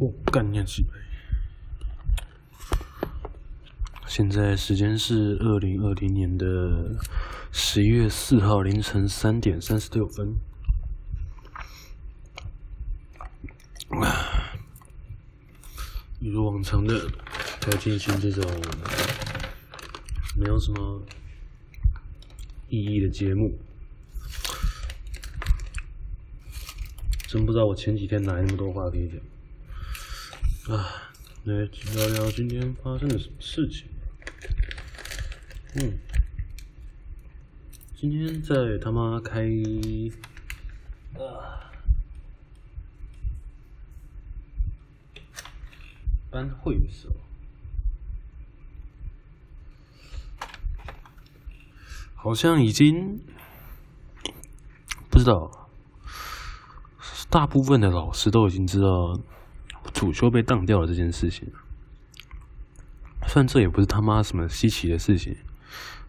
我干念起来。现在时间是二零二零年的十一月四号凌晨三点三十六分。一如往常的在进行这种没有什么意义的节目。真不知道我前几天哪来那么多话可以讲。啊，来聊聊今天发生了什么事情。嗯，今天在他妈开啊班会的时候，好像已经不知道，大部分的老师都已经知道主修被当掉了这件事情。虽然这也不是他妈什么稀奇的事情。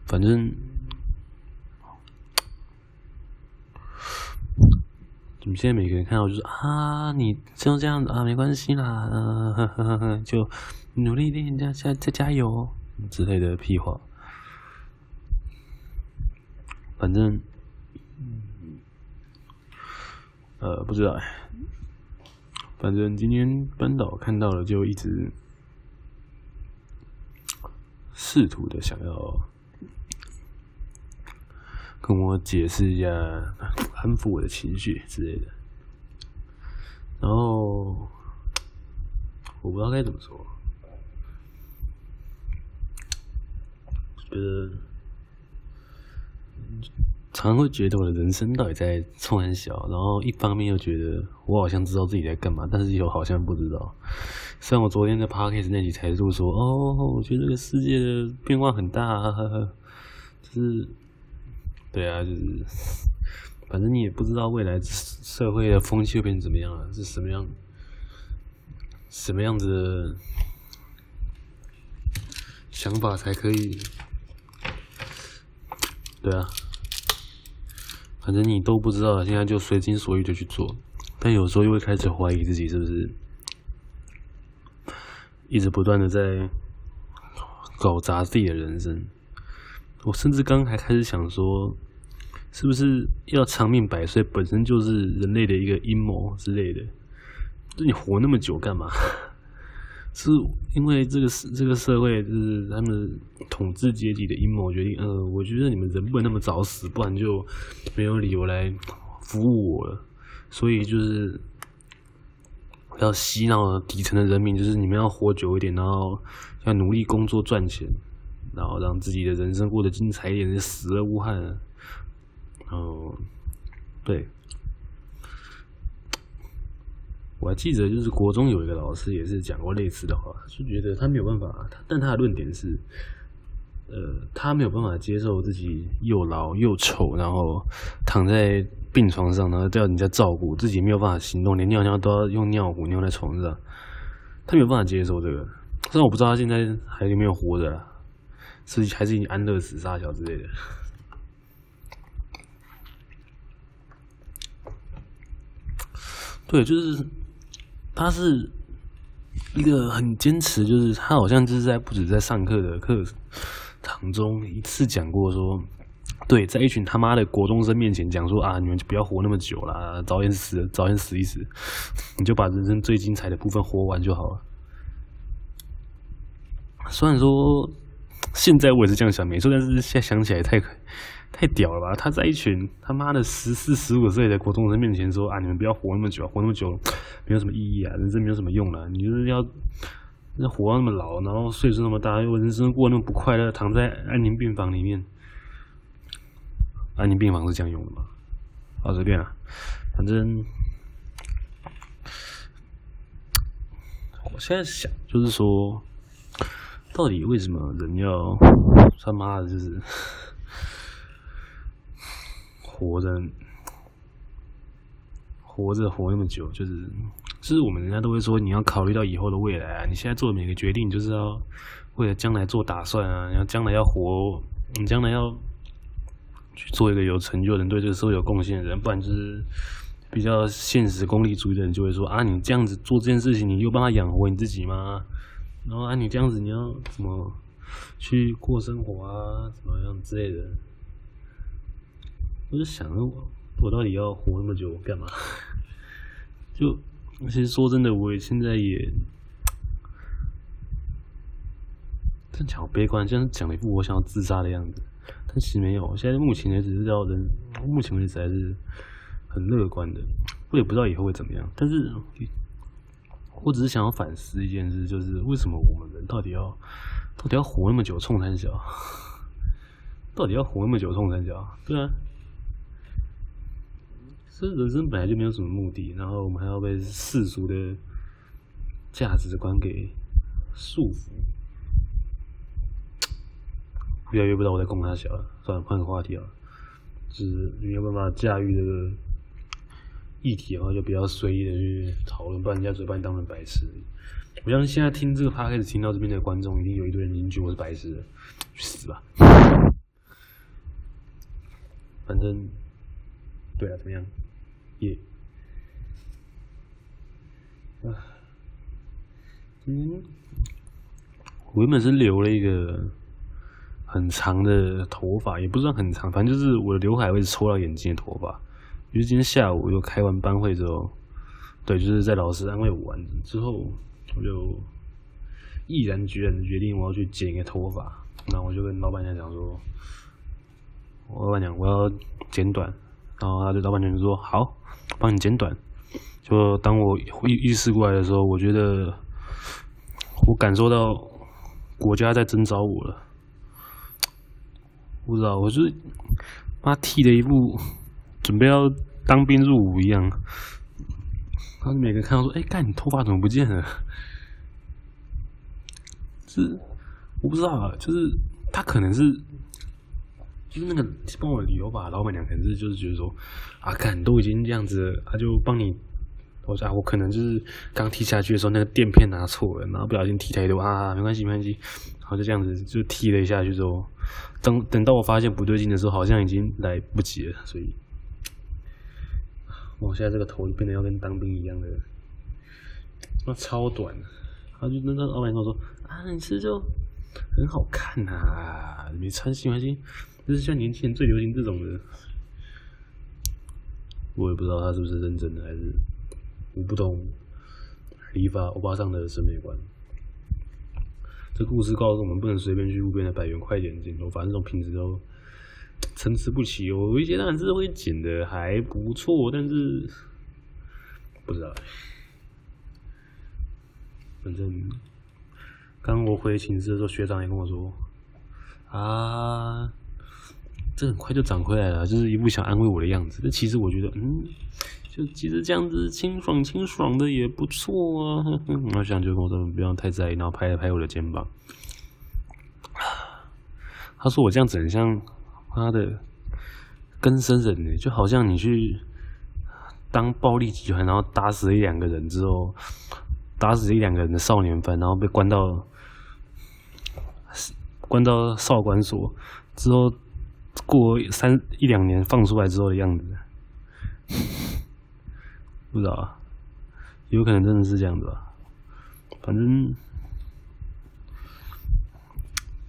反正，你们现在每个人看到就是啊，你就这样子啊，没关系啦，就努力一点，加加再加油之类的屁话。反正，呃，不知道。反正今天班导看到了，就一直试图的想要。跟我解释一下，安抚我的情绪之类的。然后我不知道该怎么说，觉得常常会觉得我的人生到底在冲很小，然后一方面又觉得我好像知道自己在干嘛，但是又好像不知道。虽然我昨天在 Podcast 那集才录说，哦，我觉得这个世界的变化很大，呵呵，就是。对啊，就是，反正你也不知道未来社会的风气会变怎么样啊，是什么样，什么样子的想法才可以？对啊，反正你都不知道，现在就随心所欲的去做，但有时候又会开始怀疑自己是不是一直不断的在搞砸自己的人生。我甚至刚还开始想说，是不是要长命百岁本身就是人类的一个阴谋之类的？那你活那么久干嘛？是因为这个这个社会就是他们统治阶级的阴谋决定？呃，我觉得你们人不能那么早死，不然就没有理由来服务我了。所以就是要洗脑底层的人民，就是你们要活久一点，然后要努力工作赚钱。然后让自己的人生过得精彩一点，死而无憾。然后，对，我还记得，就是国中有一个老师也是讲过类似的话，就觉得他没有办法，但他的论点是，呃，他没有办法接受自己又老又丑，然后躺在病床上，然后都要人家照顾，自己没有办法行动，连尿尿都要用尿壶尿在床上，他没有办法接受这个。虽然我不知道他现在还有没有活着啦。是还是已经安乐死、杀小之类的？对，就是他是一个很坚持，就是他好像就是在不止在上课的课堂中一次讲过说，对，在一群他妈的国中生面前讲说啊，你们就不要活那么久了，早点死，早点死一死，你就把人生最精彩的部分活完就好了。虽然说。现在我也是这样想，没错，但是现在想起来太太屌了吧？他在一群他妈的十四、十五岁的国中生面前说：“啊，你们不要活那么久，活那么久没有什么意义啊，人生没有什么用了。你就是要要活那么老，然后岁数那么大，又人生过那么不快乐，躺在安宁病房里面。安宁病房是这样用的吗？好，随便啊，反正我现在想就是说。”到底为什么人要他妈的，就是活着，活着活那么久，就是就是我们人家都会说，你要考虑到以后的未来啊，你现在做的每个决定，就是要为了将来做打算啊，你要将来要活，你将来要去做一个有成就的人，对这个社会有贡献的人，不然就是比较现实功利主义的人就会说啊，你这样子做这件事情，你有办法养活你自己吗？然后啊，你这样子你要怎么去过生活啊？怎么样之类的？我就想我，我到底要活那么久干嘛？就其实说真的，我现在也这样讲好悲观，像是讲了一副我想要自杀的样子。但其实没有，现在目前为止是叫人，目前为止还是很乐观的。我也不知道以后会怎么样，但是我只是想要反思一件事，就是为什么我们人到底要到底要活那么久，冲三小？到底要活那么久，冲三小？对啊，这人生本来就没有什么目的，然后我们还要被世俗的价值观给束缚。越来越不知道我在供他小了，算了，换个话题啊。就是没有办法驾驭这个议题的话，就比较随意的去讨论，不然人家只会把你当成白痴。我相信现在听这个 p 开始听到这边的观众，一定有一堆人已经觉得我是白痴了，去死吧！反正，对啊，怎么样？yeah！嗯，我原本是留了一个。很长的头发也不算很长，反正就是我的刘海会抽到眼睛的头发。于是今天下午又开完班会之后，对，就是在老师安慰我完之后，我就毅然决然的决定我要去剪一个头发。然后我就跟老板娘讲说：“我老板娘，我要剪短。”然后他的老板娘就说：“好，帮你剪短。”就当我意意识过来的时候，我觉得我感受到国家在征召我了。不知道，我就是妈剃了一部准备要当兵入伍一样。他们每个人看到说：“哎、欸，干你头发怎么不见了？”是我不知道啊，就是他可能是就是那个帮我理头发老板娘，可能是就是觉得说：“啊，看都已经这样子，他就帮你。”我说：“啊，我可能就是刚剃下去的时候那个垫片拿错了，然后不小心剃太多啊，没关系，没关系。”然后就这样子就剃了一下去之后。等等到我发现不对劲的时候，好像已经来不及了，所以，我现在这个头就变得要跟当兵一样的，那超短。然后就那个老板跟我说：“啊，你其实就很好看呐、啊，没穿新环境，就是像年轻人最流行这种的。”我也不知道他是不是认真的，还是我不懂理发欧巴桑的审美观。这故事告诉我们，不能随便去路边的百元快剪剪头发，这种品质都参差不齐。有一些当然是会剪的还不错，但是不知道。反正刚我回寝室的时候，学长也跟我说：“啊，这很快就长回来了。”就是一副想安慰我的样子。但其实我觉得，嗯。就其实这样子清爽清爽的也不错啊，我想就跟我说不要太在意，然后拍了拍我的肩膀。他说我这样子很像妈的更生人呢，就好像你去当暴力集团，然后打死一两个人之后，打死一两个人的少年犯，然后被关到关到少管所之后，过三一两年放出来之后的样子。不知道啊，有可能真的是这样子吧。反正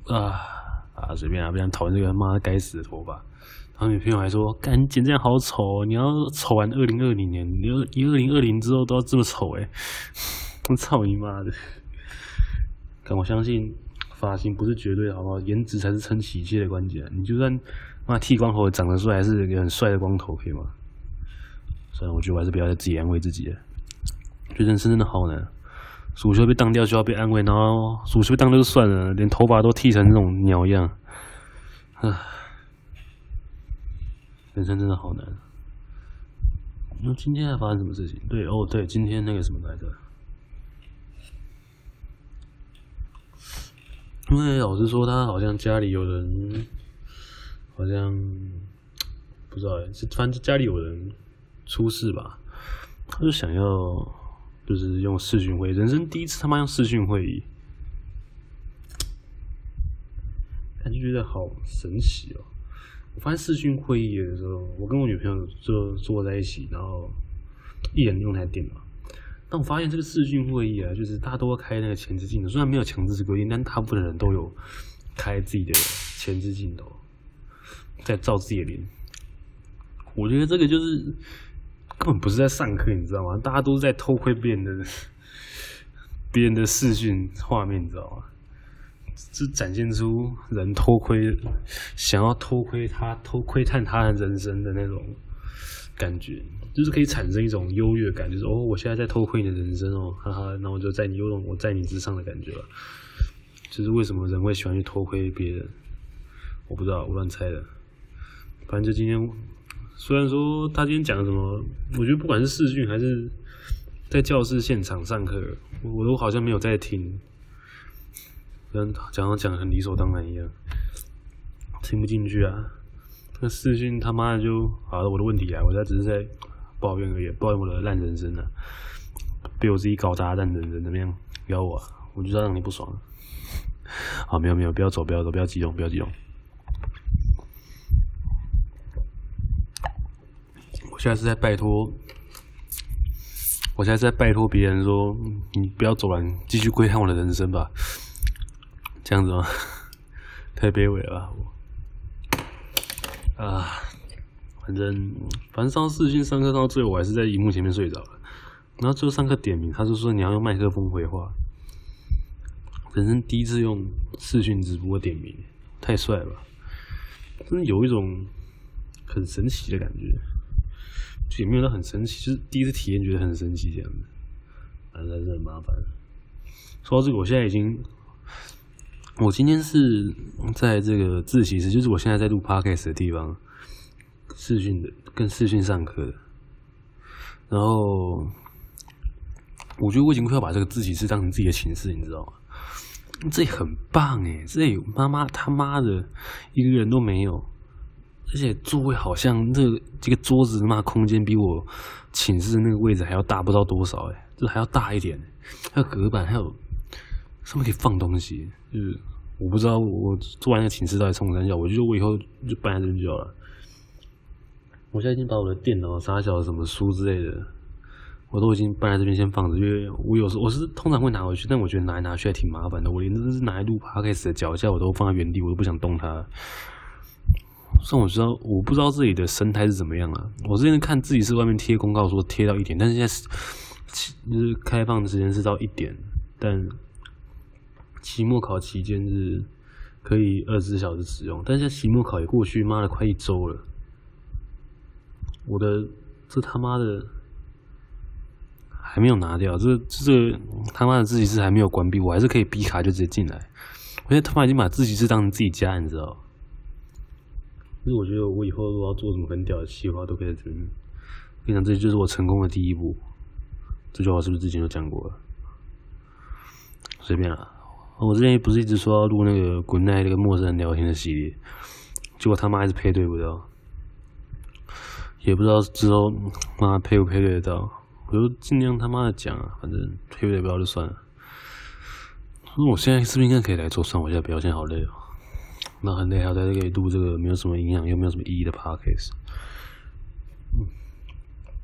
啊啊，随便啊，不想讨论这个妈该死的头发。然后女朋友还说：“干你剪这样好丑，你要丑完二零二零年，你要你二零二零之后都要这么丑哎！”我 操你妈的！但我相信发型不是绝对的，好不好？颜值才是撑起一切的关键。你就算妈剃光头长得帅，还是一个很帅的光头，可以吗？算了，我觉得我还是不要再自己安慰自己了。觉得人生真的好难，暑修被当掉就要被安慰，然后暑修被当掉就算了，连头发都剃成那种鸟样，唉，人生真的好难。那今天还发生什么事情？对哦，对，今天那个什么来着？因为老师说他好像家里有人，好像不知道哎，是反正家里有人。出事吧，他就想要，就是用视讯会议，人生第一次他妈用视讯会议，感觉觉得好神奇哦。我发现视讯会议的时候，我跟我女朋友就坐在一起，然后一人用台电脑。但我发现这个视讯会议啊，就是大家都要开那个前置镜头，虽然没有强制规定，但大部分人都有开自己的前置镜头，在照自己的脸。我觉得这个就是根本不是在上课，你知道吗？大家都是在偷窥别人的别人的视讯画面，你知道吗？这展现出人偷窥，想要偷窥他、偷窥探他人人生的那种感觉。就是可以产生一种优越感，就是哦，我现在在偷窥你的人生哦，哈哈，那我就在你有种我在你之上的感觉了。就是为什么人会喜欢去偷窥别人？我不知道，我乱猜的。反正就今天，虽然说他今天讲的什么，我觉得不管是视讯还是在教室现场上课，我都好像没有在听，跟讲到讲的很理所当然一样，听不进去啊。那视讯他妈的就好了，我的问题啊，我现在只是在。抱怨而已，抱怨我的烂人生啊，被我自己搞砸烂人生怎么样？咬我，我就知道让你不爽。好，没有没有，不要走，不要走，不要激动，不要激动。我现在是在拜托，我现在是在拜托别人说，你不要走了，继续窥探我的人生吧。这样子吗？太卑微了，啊。反正，反正上视讯上课到最后，我还是在荧幕前面睡着了。然后最后上课点名，他就说你要用麦克风回话。人生第一次用视讯直播点名，太帅了！真的有一种很神奇的感觉，就也没有到很神奇，就是第一次体验觉得很神奇这样子。反正还是很麻烦。说到这个，我现在已经，我今天是在这个自习室，就是我现在在录 podcast 的地方。视讯的跟视讯上课的，然后我觉得我已经快要把这个自习室当成自己的寝室，你知道吗？这很棒哎，这里妈妈他妈的一个人都没有，而且座位好像这这个桌子他妈空间比我寝室的那个位置还要大不知道多少哎，这还要大一点，还有隔板，还有上面可以放东西，就是我不知道我做完那个寝室到底冲三小，我就说我以后就搬在这边就好了。我现在已经把我的电脑、啥小什么书之类的，我都已经搬在这边先放着，因为我有时我是通常会拿回去，但我觉得拿来拿去还挺麻烦的。我连这是拿来录 p o d c 的脚架我都放在原地，我都不想动它。虽然我知道，我不知道自己的生态是怎么样啊。我之前看自己是外面贴公告说贴到一点，但是现在是就是开放的时间是到一点，但期末考期间是可以二十四小时使用，但是期末考也过去，妈的快一周了。我的这他妈的还没有拿掉，这这他妈的自习室还没有关闭，我还是可以哔卡就直接进来。我现在他妈已经把自习室当成自己家，你知道？其实我觉得我以后如果要做什么很屌的计划，都可以在这边。跟你讲，这就是我成功的第一步。这句话是不是之前就讲过了？随便啦。我之前不是一直说要录那个滚奈那个陌生人聊天的系列，结果他妈还是配对不到。也不知道之后妈配不配对得到，我就尽量他妈的讲啊，反正配对不到就算了。那我现在是不是应该可以来做？算我现在表现好累哦，那很累，还要在这里录这个没有什么营养又没有什么意义的 podcast。嗯，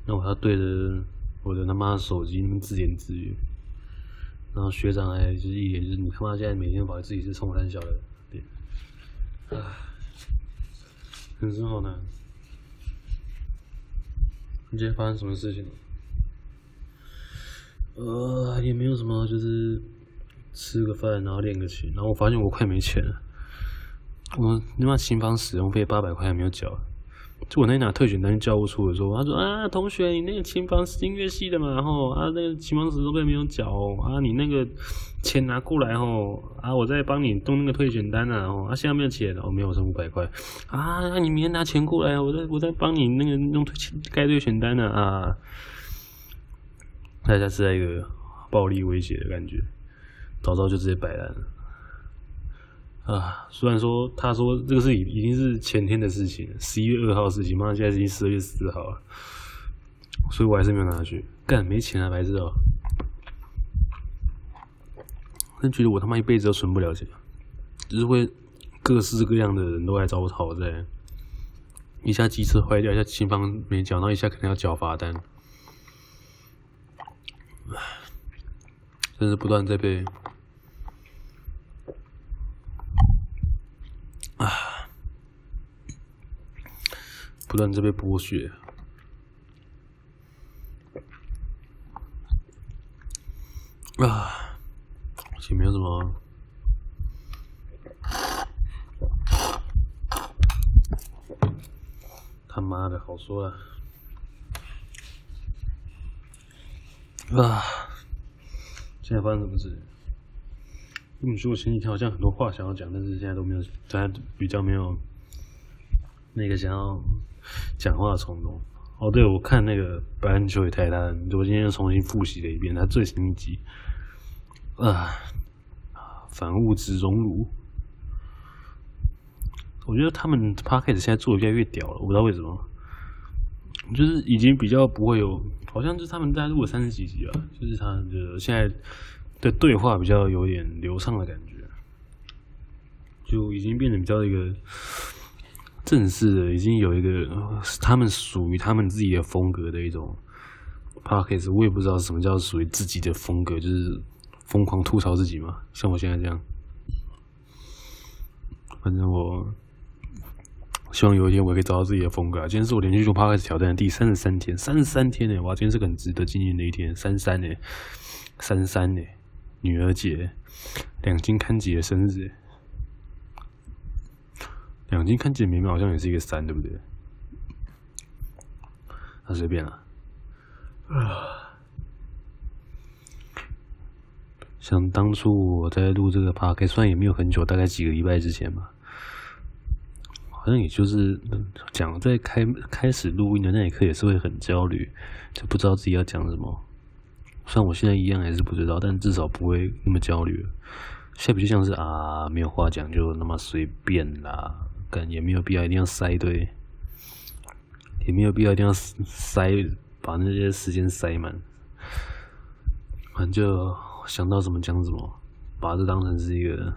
那我要对着我的他妈的手机自言自语，然后学长还就是一脸就是你他妈现在每天把自己是冲三小的脸，唉，人生好难。你今天发生什么事情了？呃，也没有什么，就是吃个饭，然后练个琴，然后我发现我快没钱了。我他妈琴房使用费八百块还没有缴。就我那天拿特选单去教务处的时候，他说啊，同学，你那个琴房是音乐系的嘛？然后啊，那个琴房使用费没有缴哦，啊，你那个钱拿过来哦，啊，我再帮你动那个退选单啊，哦，啊，现在没有钱，哦，没有，剩五百块，啊，那你明天拿钱过来，我再我再帮你那个弄退该退选单呢，啊，大家是在一个暴力威胁的感觉，早知道就直接摆烂了。啊，虽然说他说这个是已已经是前天的事情，十一月二号的事情，妈，现在已经十二月四号了，所以我还是没有拿去干，没钱啊，白痴哦。真觉得我他妈一辈子都存不了钱，只是会各式各样的人都来找我讨债，一下机车坏掉，一下琴房没缴，然后一下可能要缴罚单，真是不断在被啊，不断在被剥削啊，也没有什么，他妈的好说啊。啊！现在发生什么事？你说我前几天好像很多话想要讲，但是现在都没有，大家比较没有那个想要讲话的冲动。哦，对，我看那个《白兰球与泰坦》，我今天又重新复习了一遍，他最新一集啊，反物质熔炉。我觉得他们 Podcast 现在做的越来越屌了，我不知道为什么，就是已经比较不会有。好像就是他们在录了三十几集吧，就是他的现在的对话比较有点流畅的感觉，就已经变得比较一个正式的，已经有一个他们属于他们自己的风格的一种 podcast。我也不知道什么叫属于自己的风格，就是疯狂吐槽自己嘛，像我现在这样。反正我。希望有一天我可以找到自己的风格。今天是我连续做 Podcast 挑战的第三十三天，三十三天呢！哇，今天是个很值得纪念的一天，三三呢，三三呢，女儿节，两津勘吉的生日，两斤看起来明明好像也是一个三，对不对？那随便了。啊，像当初我在录这个 P A K，虽然也没有很久，大概几个礼拜之前吧。好像也就是讲在开开始录音的那一刻，也是会很焦虑，就不知道自己要讲什么。虽然我现在一样还是不知道，但至少不会那么焦虑了。现在不就像是啊，没有话讲就那么随便啦，感也没有必要一定要塞对，也没有必要一定要塞把那些时间塞满。反正就想到什么讲什么，把这当成是一个。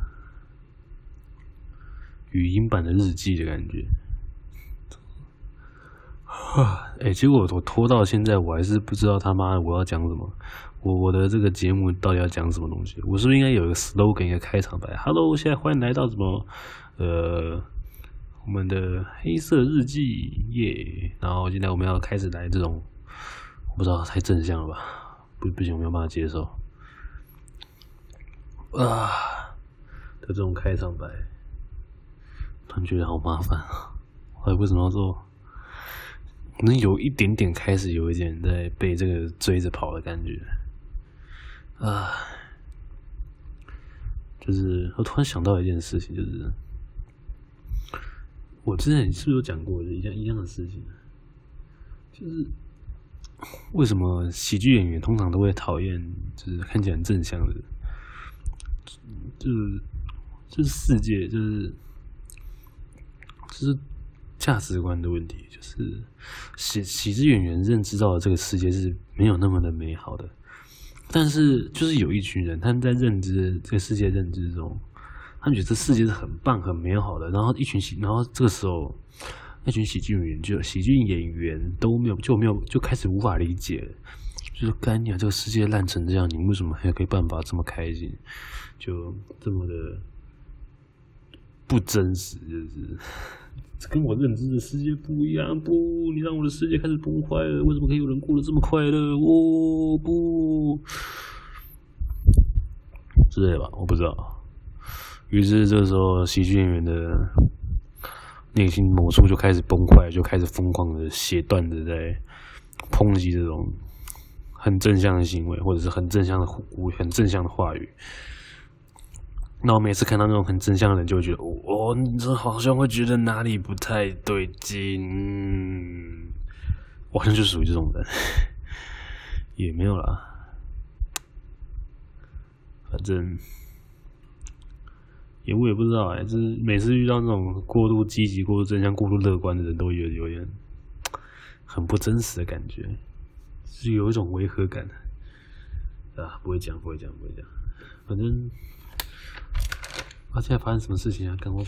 语音版的日记的感觉，哎，结果我拖到现在，我还是不知道他妈我要讲什么。我我的这个节目到底要讲什么东西？我是不是应该有一个 slogan，一个开场白？Hello，现在欢迎来到什么？呃，我们的黑色日记耶。然后现在我们要开始来这种，不知道太正向了吧？不不行，我没有办法接受啊的这种开场白。突然觉得好麻烦啊！我为什么要做？能有一点点开始有一点在被这个追着跑的感觉啊！就是我突然想到一件事情，就是我之前是不是有讲过一样一样的事情？就是为什么喜剧演员通常都会讨厌，就是看起来很正向的，就是就是世界就是。就是价值观的问题，就是喜喜剧演员认知到的这个世界是没有那么的美好的，但是就是有一群人，他们在认知这个世界认知中，他们觉得这世界是很棒、很美好的。然后一群喜，然后这个时候，那群喜剧演员就喜剧演员都没有就没有就开始无法理解，就是干你啊，这个世界烂成这样，你为什么还可以办法这么开心？就这么的不真实，就是。跟我认知的世界不一样，不，你让我的世界开始崩坏了。为什么可以有人过得这么快乐？我、不，之类的吧，我不知道。于是这时候，喜剧演员的内心某处就开始崩坏，就开始疯狂的写段子，在抨击这种很正向的行为，或者是很正向的、很正向的话语。那我每次看到那种很正向的人，就会觉得，哦，你这好像会觉得哪里不太对劲。我好像就属于这种人，也没有啦，反正也我也不知道哎，就是每次遇到那种过度积极、过度正向、过度乐观的人，都有有点很不真实的感觉，是有一种违和感啊，不会讲，不会讲，不会讲，反正。啊！现在发生什么事情啊？刚我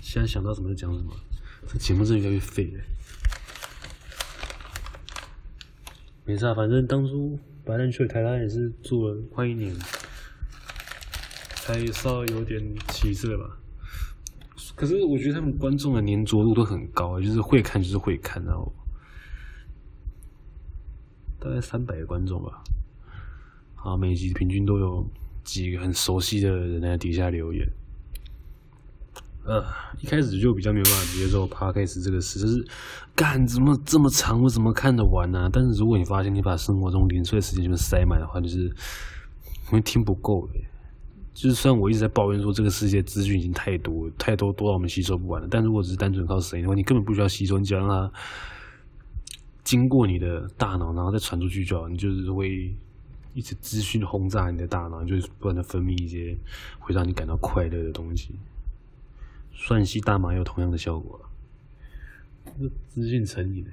现在想到什么就讲什么。这节目真的越来越废了。没事啊，反正当初白兰去台湾也是做了快一年，才稍微有点起色吧。可是我觉得他们观众的粘着度都很高，就是会看就是会看，然后大概三百个观众吧。啊，每集平均都有几个很熟悉的人在底下留言。呃，一开始就比较没有办法接受 Podcast 这个事，就是干怎么这么长，我怎么看得完呢、但是如果你发现你把生活中零碎的时间全部塞满的话，就是因为听不够。就是虽然我一直在抱怨说这个世界资讯已经太多太多多到我们吸收不完了，但如果只是单纯靠声音的话，你根本不需要吸收，你只要让它经过你的大脑，然后再传出去就好。你就是会一直资讯轰炸你的大脑，就是不断的分泌一些会让你感到快乐的东西。算吸大麻有同样的效果，这资讯成瘾。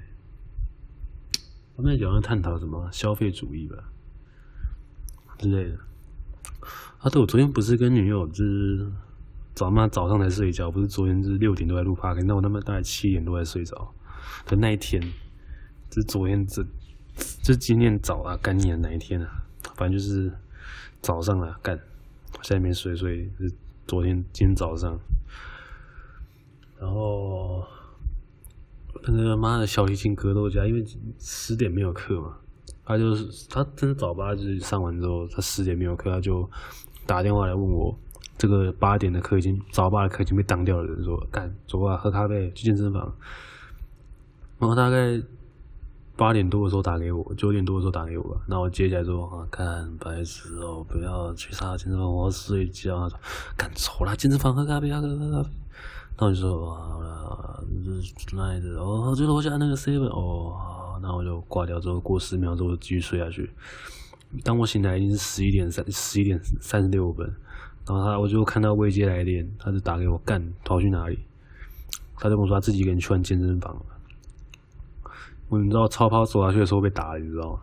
他们在讲要探讨什么消费主义吧之类的。啊，对，我昨天不是跟女友就是早嘛早上才睡觉，不是昨天就是六点多在录 podcast，那我他妈大概七点多才睡着的那一天，就昨天这，就今天早啊，干你的哪一天啊？反正就是早上啊，干，现在没睡，所以是昨天今天早上。然后那个妈的小提琴格斗家，因为十点没有课嘛，他就是他真的早八就是上完之后，他十点没有课，他就打电话来问我，这个八点的课已经早八的课已经被当掉了，人说干走吧，喝咖啡去健身房。然后大概八点多的时候打给我，九点多的时候打给我吧，那我接起来说啊，看白痴哦，不要去啥健身房，我要睡觉。他说干走了，健身房喝咖啡，喝喝咖啡。那我就说好了，就是那的哦，就楼下那个 seven 哦，然后就挂掉之后，过十秒之后继续睡下去。当我醒来已经是十一点三十一点三十六分，然后他我就看到未接来电，他就打给我干跑去哪里？他就跟我说他自己一个人去完健身房了。我你知道超跑走下去的时候被打，你知道吗？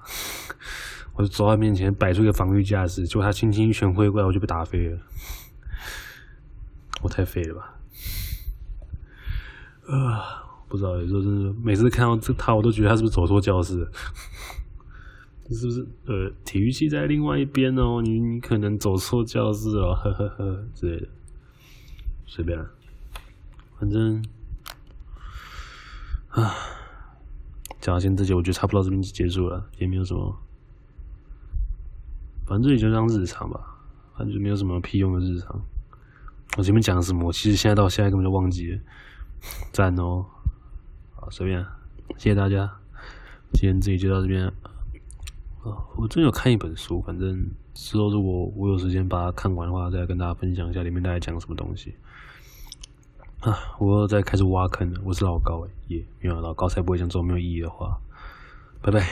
我就走到他面前摆出一个防御架势，结果他轻轻一拳挥过来，我就被打飞了。我太废了吧！啊，不知道，有时候真的每次看到这他，我都觉得他是不是走错教室了？是不是呃，体育系在另外一边哦？你你可能走错教室了，呵呵呵之类的，随便，反正啊，讲到现在这节，我觉得差不多这边就结束了，也没有什么，反正也就这样日常吧，反正就没有什么屁用的日常。我前面讲什么？我其实现在到现在根本就忘记了。赞哦，好，随便，谢谢大家，今天自己就到这边。啊，我正有看一本书，反正之后如果我有时间把它看完的话，再跟大家分享一下里面大概讲什么东西。啊，我又在开始挖坑了，我是老高诶，耶，没有老高才不会讲这种没有意义的话。拜拜。